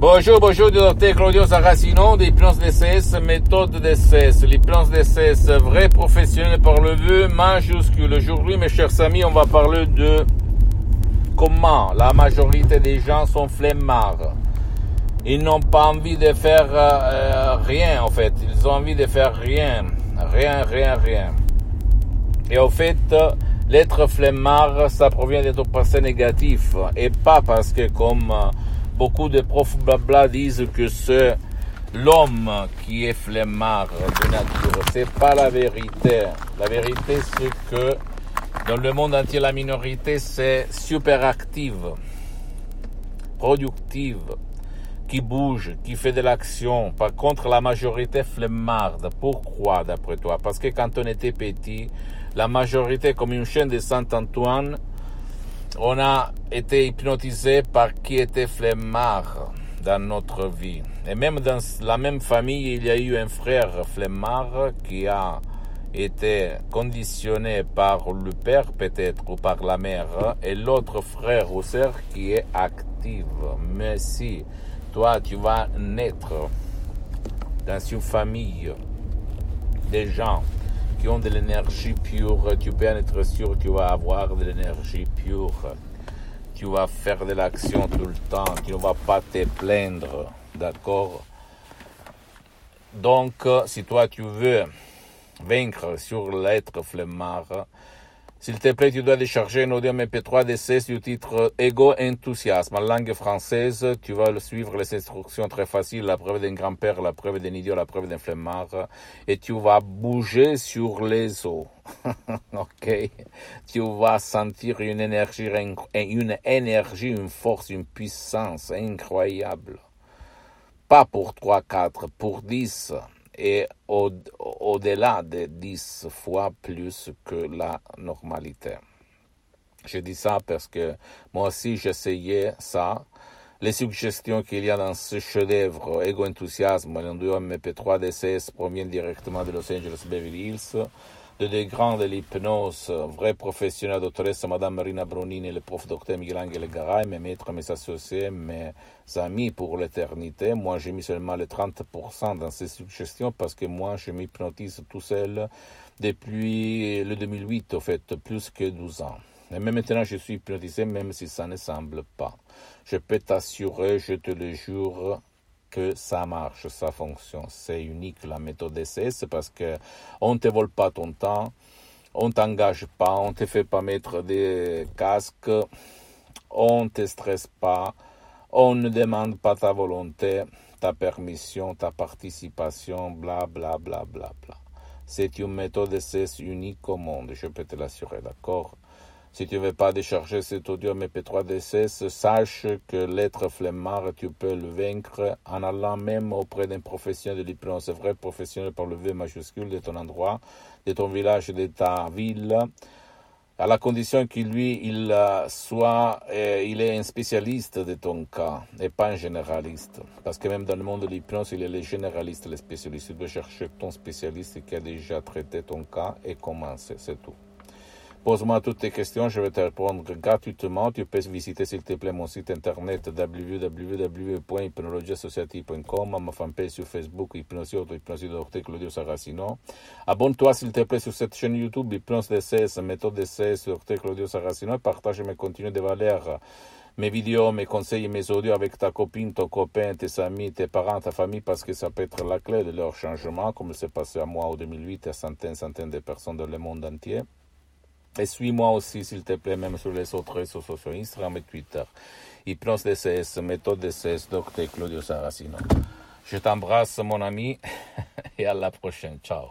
Bonjour, bonjour docteur Claudio Saracino des plans DCS, méthode DCS, les plans DCS, vrai professionnel par le vœu majuscule. Aujourd'hui, mes chers amis, on va parler de comment la majorité des gens sont flemmards. Ils n'ont pas envie de faire euh, rien, en fait. Ils ont envie de faire rien. Rien, rien, rien. Et au fait, l'être flemmard, ça provient d'être passé négatif. Et pas parce que, comme beaucoup de profs blabla disent que c'est l'homme qui est flemmard de nature. C'est pas la vérité. La vérité, c'est que dans le monde entier, la minorité, c'est super active, productive, qui bouge, qui fait de l'action. Par contre, la majorité flemmarde. Pourquoi, d'après toi? Parce que quand on était petit, la majorité, comme une chaîne de Saint-Antoine, on a été hypnotisé par qui était flemmard dans notre vie. Et même dans la même famille, il y a eu un frère flemmard qui a été conditionné par le père peut-être ou par la mère et l'autre frère ou sœur qui est active. Mais si toi tu vas naître dans une famille des gens qui ont de l'énergie pure, tu peux en être sûr que tu vas avoir de l'énergie pure. Tu vas faire de l'action tout le temps, tu ne vas pas te plaindre, d'accord? Donc, si toi tu veux vaincre sur l'être flemmard, s'il te plaît, tu dois décharger un audio MP3 d'essai du titre Ego Enthousiasme. En langue française, tu vas suivre les instructions très faciles, la preuve d'un grand-père, la preuve d'un idiot, la preuve d'un flemmard, et tu vas bouger sur les os. ok? Tu vas sentir une énergie, une énergie, une force, une puissance incroyable. Pas pour 3, 4, pour 10 et au-delà de 10 fois plus que la normalité. Je dis ça parce que moi aussi j'essayais ça. Les suggestions qu'il y a dans ce chef-d'œuvre, Ego Enthousiasme, l'enduro MP3 DCS proviennent directement de Los Angeles Beverly Hills de des grands de l'hypnose, vrais professionnels, doctoresse Madame Marina Brunini, le prof docteur Miguel Angel Garay, mes maîtres, mes associés, mes amis pour l'éternité. Moi, j'ai mis seulement les 30% dans ces suggestions parce que moi, je m'hypnotise tout seul depuis le 2008, au fait, plus que 12 ans. Et même maintenant, je suis hypnotisé, même si ça ne semble pas. Je peux t'assurer, je te le jure, que ça marche, ça fonctionne. C'est unique la méthode DCS parce que on te vole pas ton temps, on t'engage pas, on te fait pas mettre des casques, on te stresse pas, on ne demande pas ta volonté, ta permission, ta participation, bla bla bla bla bla. C'est une méthode DCS unique au monde, je peux te l'assurer, d'accord? Si tu ne veux pas décharger cet audio MP3 DCS, sache que l'être flemmard, tu peux le vaincre en allant même auprès d'un professionnel de l'hypnose, vrai professionnel par le V majuscule de ton endroit, de ton village, de ta ville, à la condition qu'il lui, il soit, euh, il est un spécialiste de ton cas et pas un généraliste. Parce que même dans le monde de l'hypnose, il est le généraliste, le spécialiste. Tu dois chercher ton spécialiste qui a déjà traité ton cas et commencer, c'est tout. Pose-moi toutes tes questions, je vais te répondre gratuitement. Tu peux visiter, s'il te plaît, mon site internet www.hypnologiassociative.com, ma fanpage sur Facebook, Hypnosie Auto-Hypnosie Dr. Claudio Saracino. Abonne-toi, s'il te plaît, sur cette chaîne YouTube, Hypnose DCS, méthode DCS, Dr. Claudio Saracino, et partage mes contenus de valeur mes vidéos, mes conseils mes audios avec ta copine, ton copain, tes amis, tes parents, ta famille, parce que ça peut être la clé de leur changement, comme c'est passé à moi en 2008 à centaines, centaines de personnes dans le monde entier. Et suis-moi aussi, s'il te plaît, même sur les autres réseaux sociaux, Instagram et Twitter. Hypnose DCS, méthode DCS, Dr. Claudio Saracino. Je t'embrasse, mon ami, et à la prochaine. Ciao.